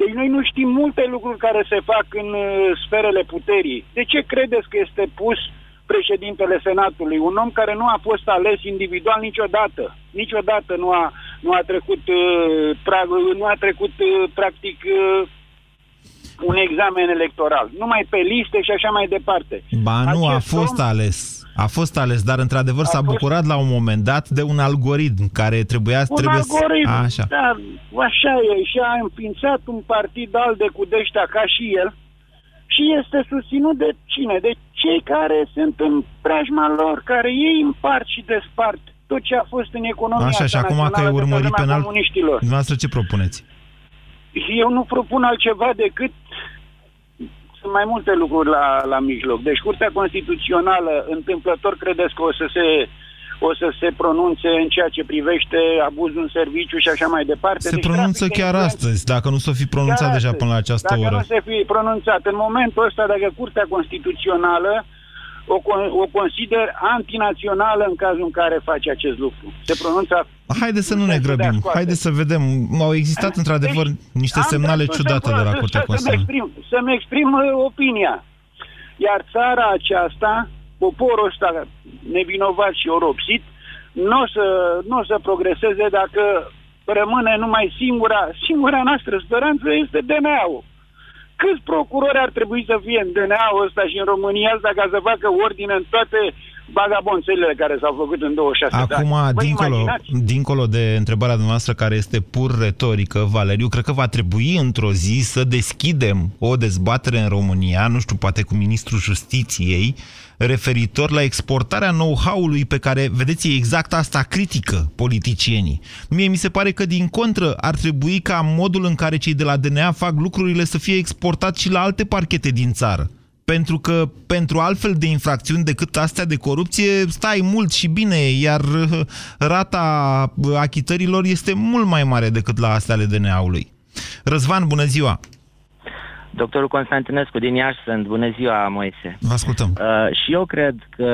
Deci noi nu știm multe lucruri care se fac în uh, sferele puterii. De ce credeți că este pus președintele Senatului? Un om care nu a fost ales individual niciodată. Niciodată nu a, nu a trecut, uh, pra, nu a trecut uh, practic uh, un examen electoral. Numai pe liste și așa mai departe. Ba nu, a Acest fost om- ales. A fost ales, dar într-adevăr s-a bucurat la un moment dat de un algoritm care trebuia, Un trebuie să... algoritm, A, așa. da, așa e. Și a înființat un partid al de cu deștea ca și el și este susținut de cine? De cei care sunt în preajma lor, care ei împart și despart tot ce a fost în economia Așa, și asta acum că e națională de pe urmărit vremea penal, comuniștilor. dumneavoastră ce propuneți? Eu nu propun altceva decât sunt mai multe lucruri la, la mijloc. Deci Curtea Constituțională, întâmplător, credeți că o să se o să se pronunțe în ceea ce privește abuzul în serviciu și așa mai departe. Se Deci, pronunță practic, chiar influență- astăzi, dacă nu s-o fi pronunțat Chiar deja astăzi. până la această dacă oră. nu se fi pronunțat în momentul ăsta, dacă Curtea Constituțională o, con- o consider antinațională în cazul în care face acest lucru. Se pronunță Haideți să nu ne grăbim, haideți să vedem. Au existat într-adevăr niște Deci, Am semnale dreptul ciudate să- de la să- Curtea să- Să-mi Constituțională. exprim, să-mi exprim uh, opinia. Iar țara aceasta, poporul ăsta nevinovat și oropsit, nu o să, n-o să progreseze dacă rămâne numai singura, singura noastră speranță este DNA-ul. Câți procurori ar trebui să fie în DNA-ul ăsta și în România asta ca să facă ordine în toate bagabonțelele care s-au făcut în 26 de ani? Acum, Vă dincolo, imaginați? dincolo de întrebarea dumneavoastră care este pur retorică, Valeriu, cred că va trebui într-o zi să deschidem o dezbatere în România, nu știu, poate cu Ministrul Justiției, referitor la exportarea know-how-ului pe care, vedeți, e exact asta critică politicienii. Mie mi se pare că, din contră, ar trebui ca modul în care cei de la DNA fac lucrurile să fie exportat și la alte parchete din țară. Pentru că pentru altfel de infracțiuni decât astea de corupție stai mult și bine, iar uh, rata uh, achitărilor este mult mai mare decât la astea ale DNA-ului. Răzvan, bună ziua! Doctorul Constantinescu din Iași sunt. Bună ziua, Moise. Vă ascultăm. Uh, și eu cred că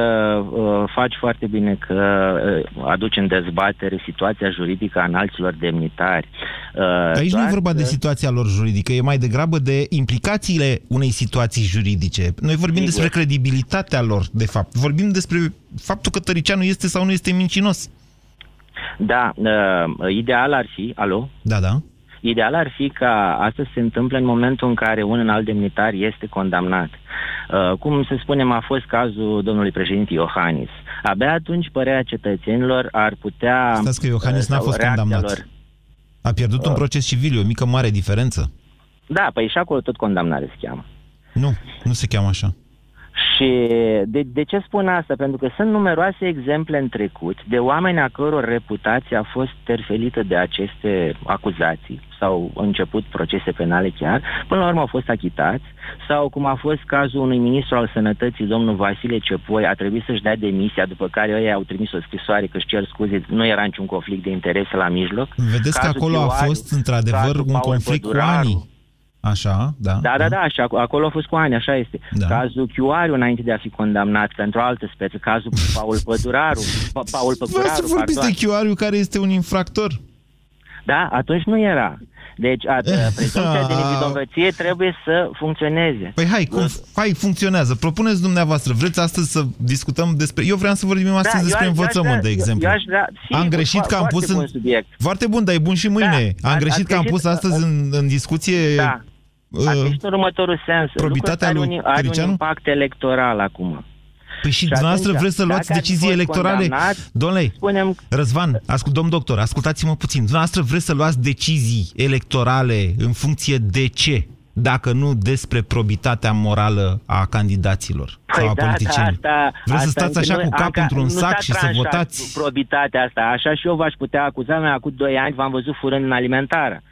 uh, faci foarte bine că uh, aduci în dezbatere situația juridică a înalților demnitari. Uh, Aici nu e doar vorba că- de situația lor juridică, e mai degrabă de implicațiile unei situații juridice. Noi vorbim Sigur. despre credibilitatea lor, de fapt. Vorbim despre faptul că Tăricianu este sau nu este mincinos. Da, uh, ideal ar fi... Alo? Da, da. Ideal ar fi ca asta să se întâmple în momentul în care un înalt demnitar este condamnat. Uh, cum să spunem, a fost cazul domnului președinte Iohannis. Abia atunci părerea cetățenilor ar putea... Stați că Iohannis uh, n-a sau fost reacția condamnat. lor- A pierdut un proces civil, e o mică mare diferență. Da, păi și acolo tot condamnare se cheamă. Nu, nu se cheamă așa. Și de, de ce spun asta? Pentru că sunt numeroase exemple în trecut de oameni a căror reputație a fost terfelită de aceste acuzații sau au început procese penale chiar, până la urmă au fost achitați, sau cum a fost cazul unui ministru al sănătății, domnul Vasile Cepoi, a trebuit să-și dea demisia, după care ei au trimis o scrisoare că își cer scuze, nu era niciun conflict de interese la mijloc. Vedeți că Cazul acolo a Chioariu, fost într-adevăr cazul un Paul conflict cu Păduraru, anii. Așa, da. da, da, da, și ac- acolo a fost cu ani, așa este. Da. Cazul Chiuariu, înainte de a fi condamnat pentru altă speță, cazul Paul Păduraru, pa- Paul Vreau Păduraru, să vorbiți pardon. de Chioariu care este un infractor. Da, atunci nu era. Deci, a- prezumția de nevinovăție trebuie să funcționeze. Păi hai, cum, hai, funcționează. Propuneți dumneavoastră. Vreți astăzi să discutăm despre... Eu vreau să vorbim astăzi Da, eu despre aș- eu aș învățământ, vrea- de exemplu. eu aș vrea- sigur, Am greșit că am foarte pus în... bun subiect. Foarte bun, dar e bun și mâine. Da, am ați- greșit ați că am greșit, pus astăzi în, în discuție... Da. A uh, greșit în următorul sens. probitatea Lucrul ăsta lui are un, are un Tăricianu? impact electoral acum. Păi și Și dumneavoastră atunci, vreți să luați dacă ați decizii fost electorale? condamnat, Domnule, spunem- Răzvan, ascult, domn doctor, ascultați-mă puțin. Dumneavoastră vreți să luați decizii electorale în funcție de ce? Dacă nu despre probitatea morală a candidaților sau a da, politicienilor. da, asta, Vreți să asta stați încă așa nu- cu capul încă într-un nu sac s-a și să tranșat votați? probitatea asta. Așa și eu v-aș putea acuza. Mai acum 2 ani v-am văzut furând în alimentară.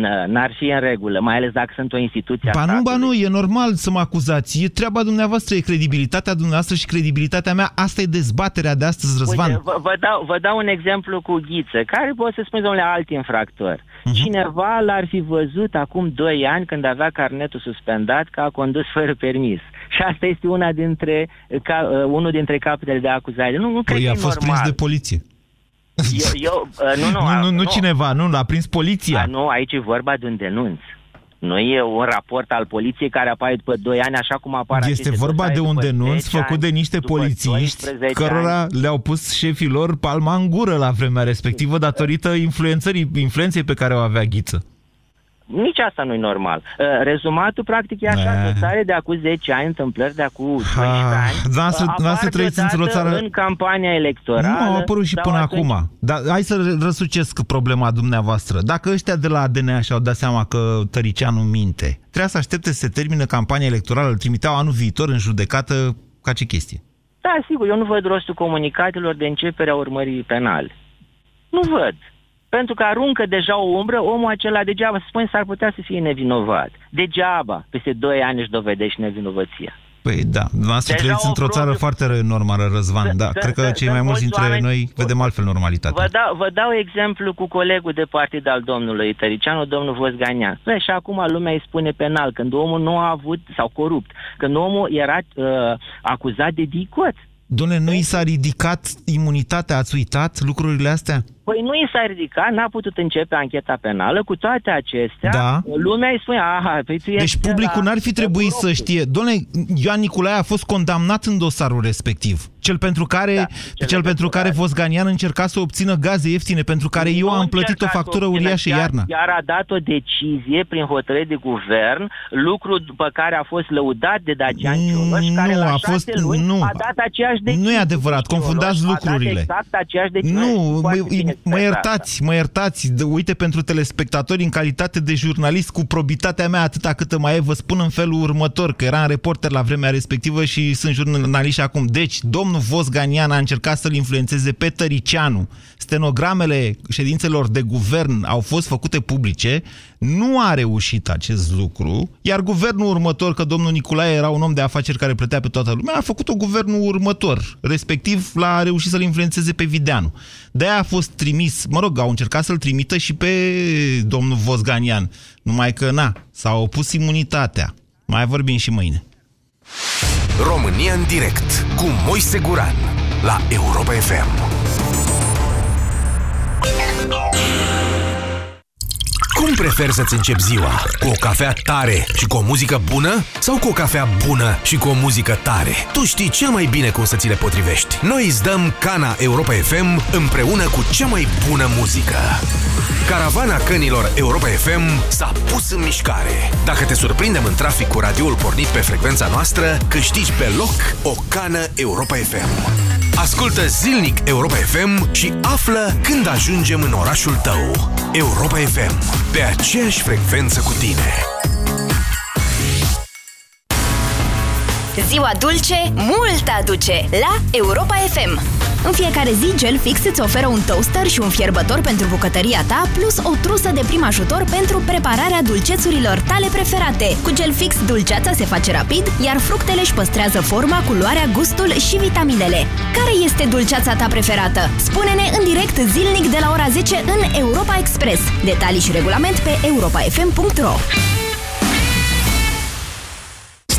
N- N-ar fi în regulă, mai ales dacă sunt o instituție a Ba nu, ba statului. nu, e normal să mă acuzați. E treaba dumneavoastră, e credibilitatea dumneavoastră și credibilitatea mea. Asta e dezbaterea de astăzi, Răzvan. Uite, vă, vă, dau, vă dau un exemplu cu Ghiță, care pot să spun, domnule, alt infractor. Mhm. Cineva l-ar fi văzut acum 2 ani, când avea carnetul suspendat, că a condus fără permis. Și asta este una dintre, ca, uh, unul dintre capetele de acuzare. Nu, nu cred Păi că a e fost normal. prins de poliție. Eu, eu, uh, nu, nu, Nu, a- nu, nu cineva, nu, l-a prins poliția. A, nu, aici e vorba de un denunț. Nu e un raport al poliției care apare după 2 ani, așa cum apar Este aceste vorba dosare de un după denunț 10 făcut de ani, niște după polițiști 12 cărora ani. le-au pus șefii lor palma în gură la vremea respectivă datorită influențării, influenței pe care o avea Ghiță. Nici asta nu e normal. Uh, rezumatul, practic, e așa, Ne. dosare de acum 10 ani, întâmplări de acum 12 Ah, ani, dumneavoastră- uh, dumneavoastră apar trăiți într-o deodată țară- în campania electorală. Nu au apărut și sau până atunci- acum. Dar hai să răsucesc problema dumneavoastră. Dacă ăștia de la DNA și-au dat seama că Tăricianu minte, trebuia să aștepte să se termine campania electorală, îl trimiteau anul viitor în judecată ca ce chestie. Da, sigur, eu nu văd rostul comunicatelor de începere a urmării penale. Nu văd. Pentru că aruncă deja o umbră, omul acela degeaba, să spune, s-ar putea să fie nevinovat. Degeaba, peste 2 ani își dovedește nevinovăția. Păi da, dumneavoastră Deja trăiți o într-o țară propriu- foarte normală, Răzvan, da. Sunt- Cred că sunt- cei mai sunt mulți mulți dintre oameni- noi vedem altfel normalitatea. Vă dau, vă dau exemplu cu colegul de partid al domnului Tăricianu, domnul Vosganian. Bă, și acum lumea îi spune penal, când omul nu a avut, sau corupt, când omul era uh, acuzat de dicoț. Doamne, nu i s-a ridicat imunitatea, ați uitat lucrurile astea? Păi nu i s-a ridicat, n-a putut începe ancheta penală, cu toate acestea, Da. lumea îi spune, aha, păi tu Deci ești publicul la- n-ar fi trebuit să știe. Doamne, Ioan Nicolae a fost condamnat în dosarul respectiv. Cel pentru care, da, cel, cel pentru care Vosganian încerca să obțină gaze ieftine, pentru care eu Nu am plătit o încerca să factură obțină, uriașă chiar, iarna. Chiar a dat o decizie prin hotărâre de guvern, lucru după care a fost lăudat de Dacian Cioloș, care nu, la a șase fost- luni nu. a dat aceeași decizie. Nu e adevărat, Cioloș confundați a dat lucrurile. exact aceeași decizie. Nu, Foarte mă, bine mă spus iertați, mă iertați. De- Uite, pentru telespectatori, în calitate de jurnalist, cu probitatea mea atâta câtă mai e, vă spun în felul următor, că eram reporter la vremea respectivă și sunt jurnalist și acum. Deci, domnul Vosganian a încercat să-l influențeze pe Tăricianu. Stenogramele ședințelor de guvern au fost făcute publice, nu a reușit acest lucru, iar guvernul următor, că domnul Nicolae era un om de afaceri care plătea pe toată lumea, a făcut-o guvernul următor, respectiv l-a reușit să-l influențeze pe Videanu. De-aia a fost trimis, mă rog, au încercat să-l trimită și pe domnul Vosganian, numai că, na, s-a opus imunitatea. Mai vorbim și mâine. România în direct cu Moise Guran la Europa FM. Cum preferi să-ți începi ziua? Cu o cafea tare și cu o muzică bună? Sau cu o cafea bună și cu o muzică tare? Tu știi cel mai bine cum să ți le potrivești. Noi îți dăm Cana Europa FM împreună cu cea mai bună muzică. Caravana cănilor Europa FM s-a pus în mișcare. Dacă te surprindem în trafic cu radioul pornit pe frecvența noastră, câștigi pe loc o cană Europa FM. Ascultă zilnic Europa FM și află când ajungem în orașul tău. Europa FM, pe aceeași frecvență cu tine. Ziua dulce, mult aduce la Europa FM. În fiecare zi, Gel Fix îți oferă un toaster și un fierbător pentru bucătăria ta, plus o trusă de prim ajutor pentru prepararea dulcețurilor tale preferate. Cu Gel Fix, dulceața se face rapid, iar fructele își păstrează forma, culoarea, gustul și vitaminele. Care este dulceața ta preferată? Spune-ne în direct zilnic de la ora 10 în Europa Express. Detalii și regulament pe europafm.ro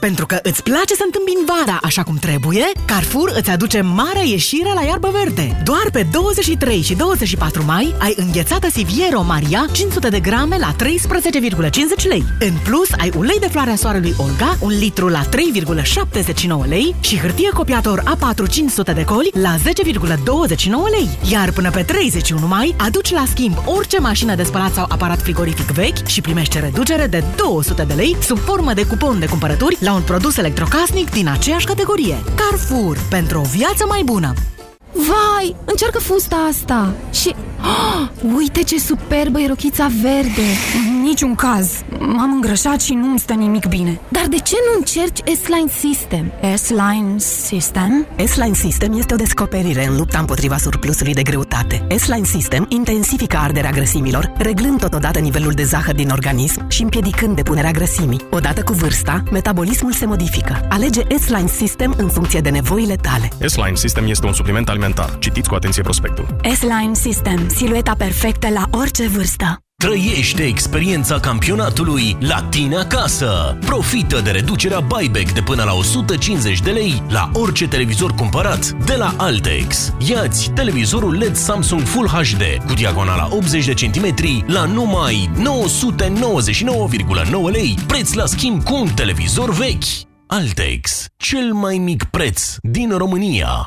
Pentru că îți place să întâmbini vara așa cum trebuie, Carrefour îți aduce mare ieșire la iarbă verde. Doar pe 23 și 24 mai ai înghețată Siviero Maria 500 de grame la 13,50 lei. În plus, ai ulei de floarea soarelui Olga, un litru la 3,79 lei și hârtie copiator A4 500 de coli la 10,29 lei. Iar până pe 31 mai, aduci la schimb orice mașină de spălat sau aparat frigorific vechi și primește reducere de 200 de lei sub formă de cupon de cumpărături la un produs electrocasnic din aceeași categorie. Carrefour. Pentru o viață mai bună. Vai, încearcă fusta asta Și... Oh, uite ce superbă e rochița verde Niciun caz M-am îngrășat și nu-mi stă nimic bine Dar de ce nu încerci S-Line System? S-Line System? S-Line System este o descoperire în lupta împotriva surplusului de greutate. S-Line System intensifică arderea grăsimilor, reglând totodată nivelul de zahăr din organism și împiedicând depunerea grăsimii. Odată cu vârsta, metabolismul se modifică. Alege S-Line System în funcție de nevoile tale. S-Line System este un supliment alimentar. Citiți cu atenție prospectul. S-Line System, silueta perfectă la orice vârstă Trăiește experiența campionatului la tine acasă. Profită de reducerea buyback de până la 150 de lei la orice televizor cumpărat de la Altex. Iați televizorul LED Samsung Full HD cu diagonala 80 de centimetri la numai 999,9 lei, preț la schimb cu un televizor vechi. Altex, cel mai mic preț din România.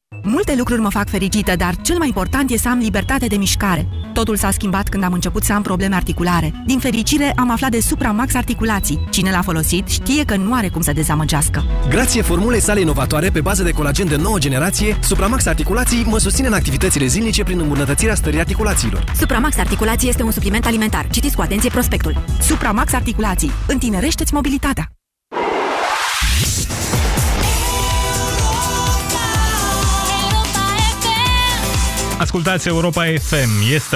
Multe lucruri mă fac fericită, dar cel mai important e să am libertate de mișcare. Totul s-a schimbat când am început să am probleme articulare. Din fericire, am aflat de Supramax Articulații. Cine l-a folosit știe că nu are cum să dezamăgească. Grație formulei sale inovatoare pe bază de colagen de nouă generație, Supramax Articulații mă susține în activitățile zilnice prin îmbunătățirea stării articulațiilor. Supramax Articulații este un supliment alimentar. Citiți cu atenție prospectul. Supramax Articulații. Întinerește-ți mobilitatea. Ascultați Europa FM. Este